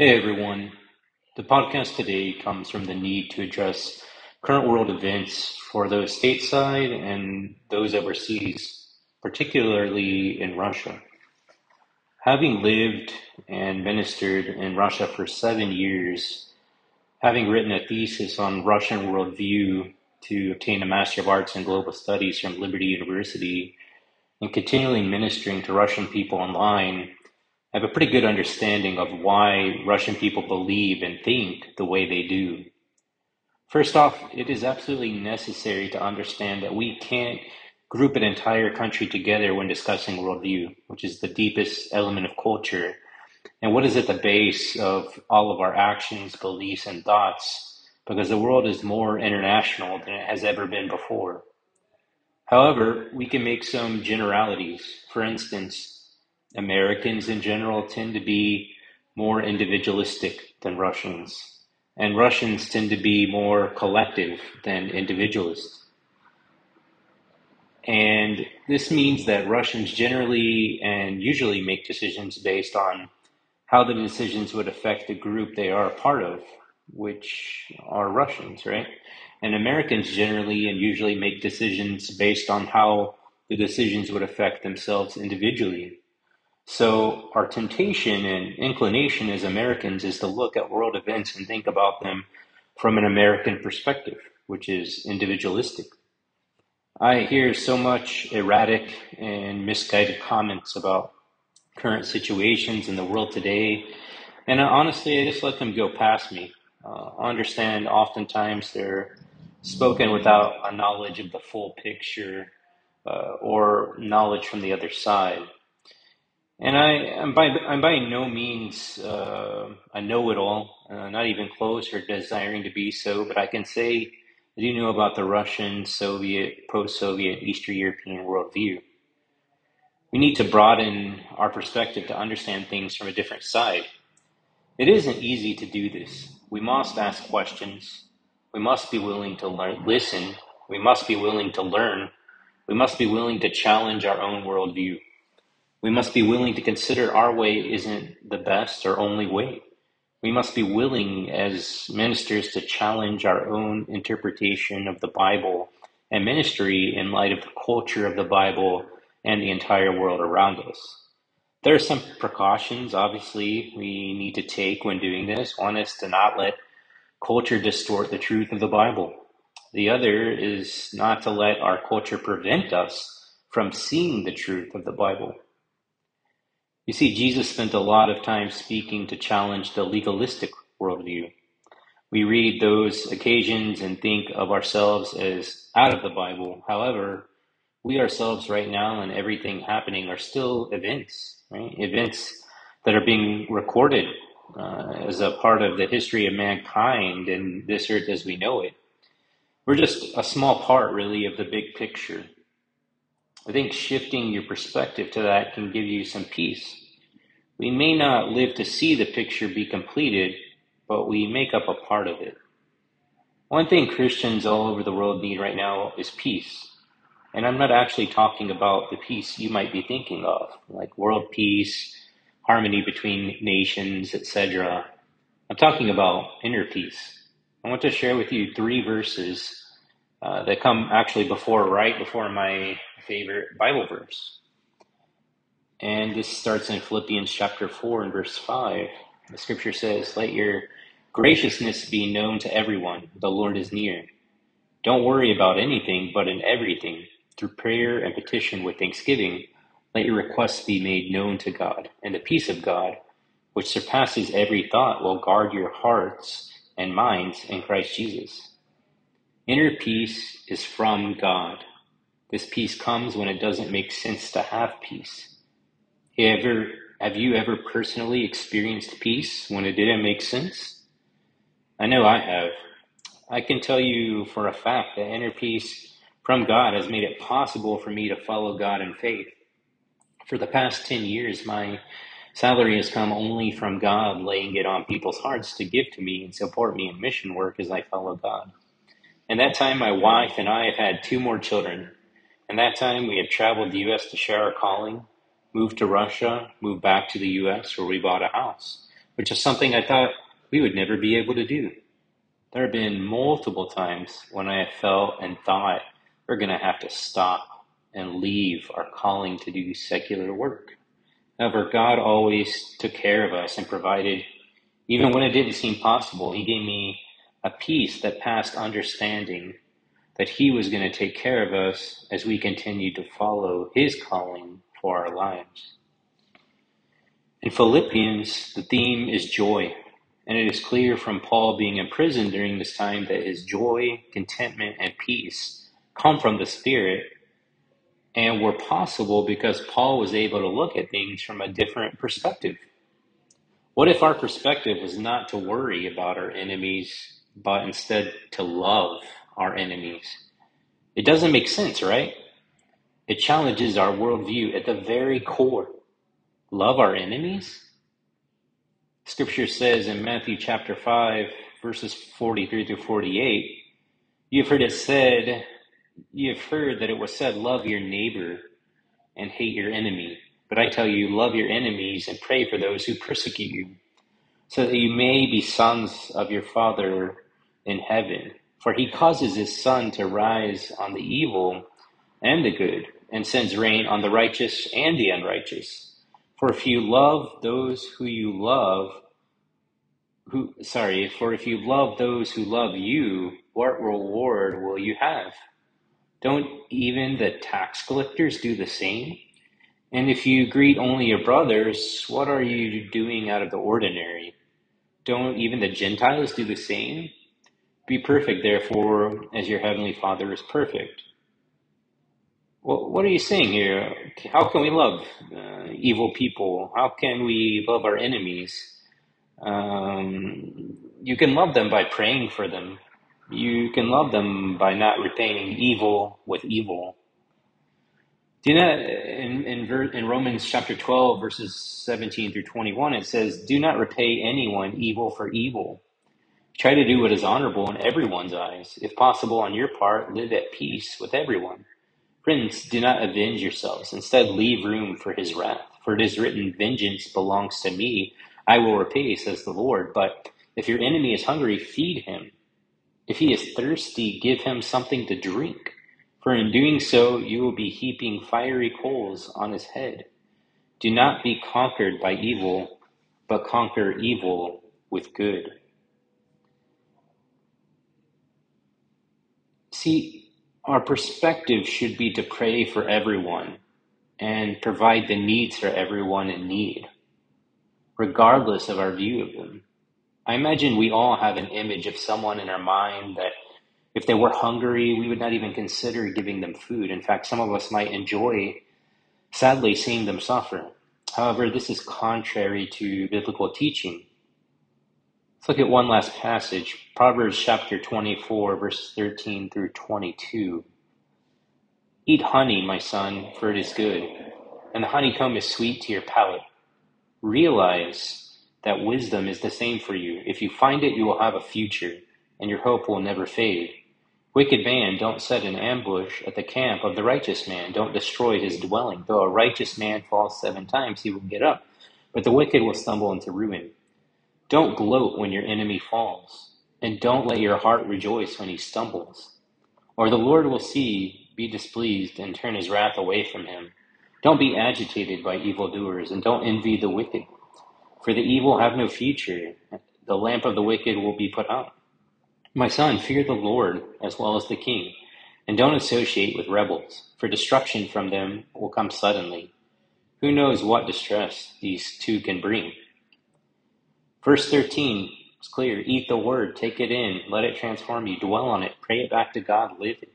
Hey everyone. The podcast today comes from the need to address current world events for those stateside and those overseas, particularly in Russia. Having lived and ministered in Russia for seven years, having written a thesis on Russian worldview to obtain a Master of Arts in Global Studies from Liberty University, and continually ministering to Russian people online, have a pretty good understanding of why Russian people believe and think the way they do. First off, it is absolutely necessary to understand that we can't group an entire country together when discussing worldview, which is the deepest element of culture, and what is at the base of all of our actions, beliefs, and thoughts, because the world is more international than it has ever been before. However, we can make some generalities. For instance, Americans in general tend to be more individualistic than Russians, and Russians tend to be more collective than individualist. And this means that Russians generally and usually make decisions based on how the decisions would affect the group they are a part of, which are Russians, right? And Americans generally and usually make decisions based on how the decisions would affect themselves individually, so our temptation and inclination as Americans is to look at world events and think about them from an American perspective, which is individualistic. I hear so much erratic and misguided comments about current situations in the world today, and honestly, I just let them go past me. Uh, I understand oftentimes they're spoken without a knowledge of the full picture uh, or knowledge from the other side. And I, I'm by, I'm by no means uh, a know-it-all, uh, not even close or desiring to be so, but I can say I do know about the Russian, Soviet, post-Soviet, Eastern European worldview. We need to broaden our perspective to understand things from a different side. It isn't easy to do this. We must ask questions. We must be willing to learn, listen. We must be willing to learn. We must be willing to challenge our own worldview. We must be willing to consider our way isn't the best or only way. We must be willing as ministers to challenge our own interpretation of the Bible and ministry in light of the culture of the Bible and the entire world around us. There are some precautions, obviously, we need to take when doing this. One is to not let culture distort the truth of the Bible. The other is not to let our culture prevent us from seeing the truth of the Bible. You see, Jesus spent a lot of time speaking to challenge the legalistic worldview. We read those occasions and think of ourselves as out of the Bible. However, we ourselves right now and everything happening are still events, right? Events that are being recorded uh, as a part of the history of mankind and this earth as we know it. We're just a small part, really, of the big picture. I think shifting your perspective to that can give you some peace. We may not live to see the picture be completed, but we make up a part of it. One thing Christians all over the world need right now is peace. And I'm not actually talking about the peace you might be thinking of, like world peace, harmony between nations, etc. I'm talking about inner peace. I want to share with you three verses uh, that come actually before, right before my favorite Bible verse. And this starts in Philippians chapter 4 and verse 5. The scripture says, Let your graciousness be known to everyone. The Lord is near. Don't worry about anything, but in everything, through prayer and petition with thanksgiving, let your requests be made known to God, and the peace of God, which surpasses every thought, will guard your hearts and minds in Christ Jesus. Inner peace is from God. This peace comes when it doesn't make sense to have peace. Ever, have you ever personally experienced peace when it didn't make sense? I know I have. I can tell you for a fact that inner peace from God has made it possible for me to follow God in faith. For the past 10 years, my salary has come only from God laying it on people's hearts to give to me and support me in mission work as I follow God. In that time, my wife and I have had two more children. In that time, we had traveled the U.S. to share our calling, moved to Russia, moved back to the U.S. where we bought a house. which is something I thought we would never be able to do. There have been multiple times when I have felt and thought we're going to have to stop and leave our calling to do secular work. However, God always took care of us and provided, even when it didn't seem possible. He gave me a peace that passed understanding that He was going to take care of us as we continued to follow His calling for our lives. In Philippians, the theme is joy. And it is clear from Paul being in prison during this time that his joy, contentment, and peace come from the Spirit and were possible because Paul was able to look at things from a different perspective. What if our perspective was not to worry about our enemies, but instead to love our enemies? It doesn't make sense, right? It challenges our worldview at the very core. Love our enemies? Scripture says in Matthew chapter 5, verses 43 through 48, you've heard it said, you've heard that it was said, love your neighbor and hate your enemy. But I tell you, love your enemies and pray for those who persecute you, so that you may be sons of your Father in heaven. For he causes his sun to rise on the evil and the good, and sends rain on the righteous and the unrighteous. For if you love those who you love, who sorry, for if you love those who love you, what reward will you have? Don't even the tax collectors do the same? And if you greet only your brothers, what are you doing out of the ordinary? Don't even the Gentiles do the same? Be perfect, therefore, as your heavenly Father is perfect. Well, what are you saying here? How can we love uh, evil people? How can we love our enemies? Um, you can love them by praying for them. You can love them by not repaying evil with evil. Do you know in, in, in Romans chapter 12, verses 17 through 21, it says, Do not repay anyone evil for evil. Try to do what is honorable in everyone's eyes. If possible, on your part, live at peace with everyone. Friends, do not avenge yourselves. Instead, leave room for his wrath. For it is written, Vengeance belongs to me. I will repay, says the Lord. But if your enemy is hungry, feed him. If he is thirsty, give him something to drink. For in doing so, you will be heaping fiery coals on his head. Do not be conquered by evil, but conquer evil with good. See, our perspective should be to pray for everyone and provide the needs for everyone in need, regardless of our view of them. I imagine we all have an image of someone in our mind that if they were hungry, we would not even consider giving them food. In fact, some of us might enjoy, sadly, seeing them suffer. However, this is contrary to biblical teaching. Let's look at one last passage Proverbs chapter 24, verses 13 through 22. Eat honey, my son, for it is good, and the honeycomb is sweet to your palate. Realize that wisdom is the same for you. If you find it, you will have a future, and your hope will never fade. Wicked man, don't set an ambush at the camp of the righteous man. Don't destroy his dwelling. Though a righteous man falls seven times, he will get up, but the wicked will stumble into ruin. Don't gloat when your enemy falls, and don't let your heart rejoice when he stumbles. Or the Lord will see, be displeased, and turn his wrath away from him. Don't be agitated by evildoers, and don't envy the wicked. For the evil have no future. The lamp of the wicked will be put out. My son, fear the Lord as well as the king, and don't associate with rebels, for destruction from them will come suddenly. Who knows what distress these two can bring? Verse 13 is clear. Eat the word, take it in, let it transform you, dwell on it, pray it back to God, live it.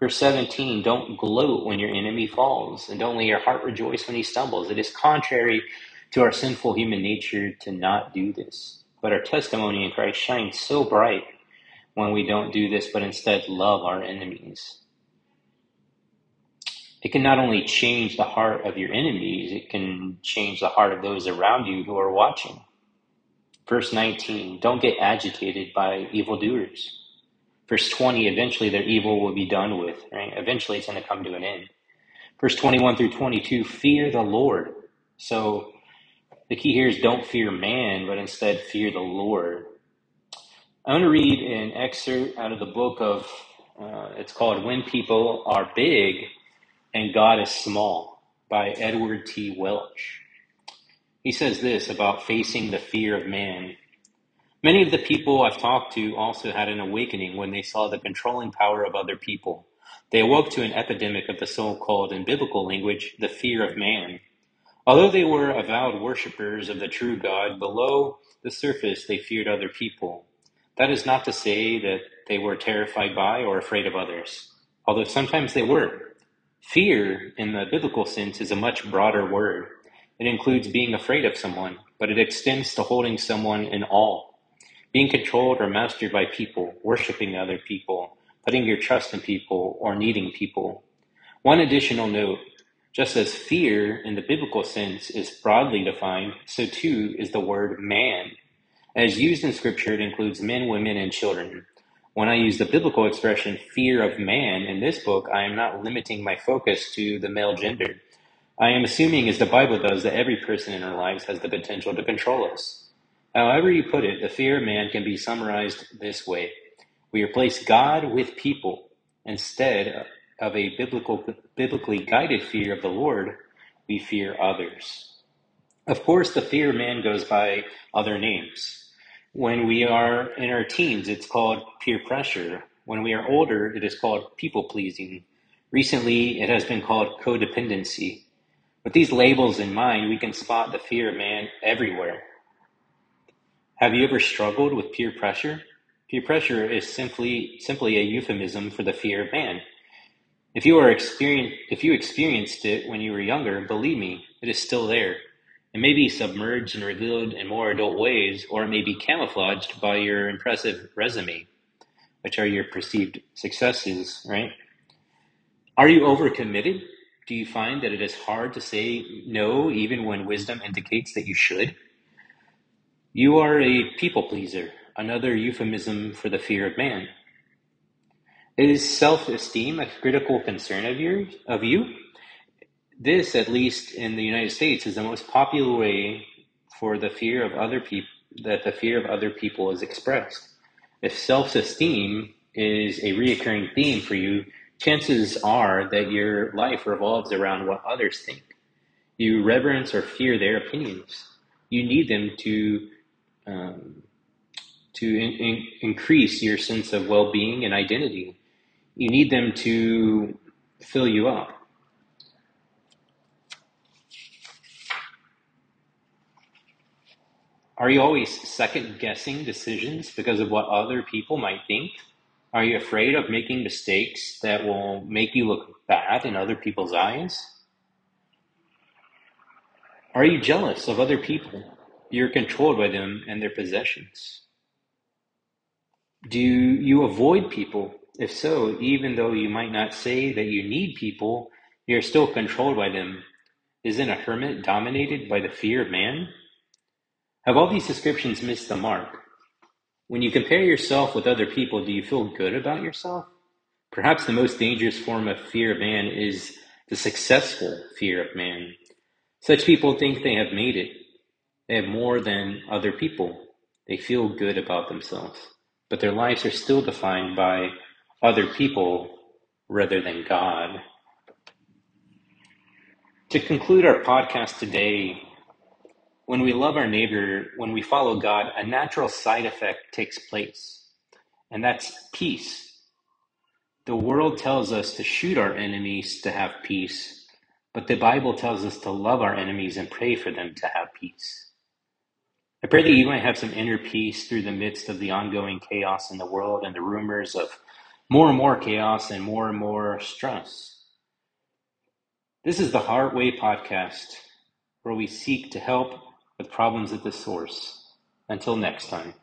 Verse 17, don't gloat when your enemy falls, and don't let your heart rejoice when he stumbles. It is contrary to our sinful human nature to not do this. But our testimony in Christ shines so bright when we don't do this, but instead love our enemies. It can not only change the heart of your enemies, it can change the heart of those around you who are watching. Verse 19, don't get agitated by evildoers. Verse 20, eventually their evil will be done with, right? Eventually it's going to come to an end. Verse 21 through 22, fear the Lord. So The key here is don't fear man, but instead fear the Lord. I want to read an excerpt out of the book of, uh, it's called When People Are Big and God is Small by Edward T. Welch. He says this about facing the fear of man. Many of the people I've talked to also had an awakening when they saw the controlling power of other people. They awoke to an epidemic of the so called, in biblical language, the fear of man. Although they were avowed worshippers of the true God, below the surface they feared other people. That is not to say that they were terrified by or afraid of others, although sometimes they were. Fear, in the biblical sense, is a much broader word. It includes being afraid of someone, but it extends to holding someone in awe being controlled or mastered by people, worshiping other people, putting your trust in people, or needing people. One additional note just as fear in the biblical sense is broadly defined, so too is the word man. As used in Scripture, it includes men, women, and children. When I use the biblical expression fear of man in this book, I am not limiting my focus to the male gender. I am assuming, as the Bible does, that every person in our lives has the potential to control us. However you put it, the fear of man can be summarized this way. We replace God with people instead of a biblical, biblically guided fear of the Lord, we fear others. Of course, the fear of man goes by other names. When we are in our teens, it's called peer pressure. When we are older, it is called people pleasing. Recently, it has been called codependency. With these labels in mind, we can spot the fear of man everywhere. Have you ever struggled with peer pressure? Peer pressure is simply simply a euphemism for the fear of man. If you are experience, if you experienced it when you were younger, believe me, it is still there. It may be submerged and revealed in more adult ways, or it may be camouflaged by your impressive resume, which are your perceived successes, right? Are you overcommitted? Do you find that it is hard to say no even when wisdom indicates that you should? You are a people pleaser, another euphemism for the fear of man. Is self-esteem a critical concern of yours, of you? This, at least in the United States, is the most popular way for the fear of other people that the fear of other people is expressed. If self-esteem is a reoccurring theme for you, chances are that your life revolves around what others think. You reverence or fear their opinions. You need them to um, to in, in, increase your sense of well-being and identity. You need them to fill you up. Are you always second guessing decisions because of what other people might think? Are you afraid of making mistakes that will make you look bad in other people's eyes? Are you jealous of other people? You're controlled by them and their possessions. Do you avoid people? If so, even though you might not say that you need people, you're still controlled by them. Isn't a hermit dominated by the fear of man? Have all these descriptions missed the mark? When you compare yourself with other people, do you feel good about yourself? Perhaps the most dangerous form of fear of man is the successful fear of man. Such people think they have made it, they have more than other people. They feel good about themselves, but their lives are still defined by other people rather than God. To conclude our podcast today, when we love our neighbor, when we follow God, a natural side effect takes place, and that's peace. The world tells us to shoot our enemies to have peace, but the Bible tells us to love our enemies and pray for them to have peace. I pray that you might have some inner peace through the midst of the ongoing chaos in the world and the rumors of more and more chaos and more and more stress. This is the Heart Way podcast, where we seek to help with problems at the source. Until next time.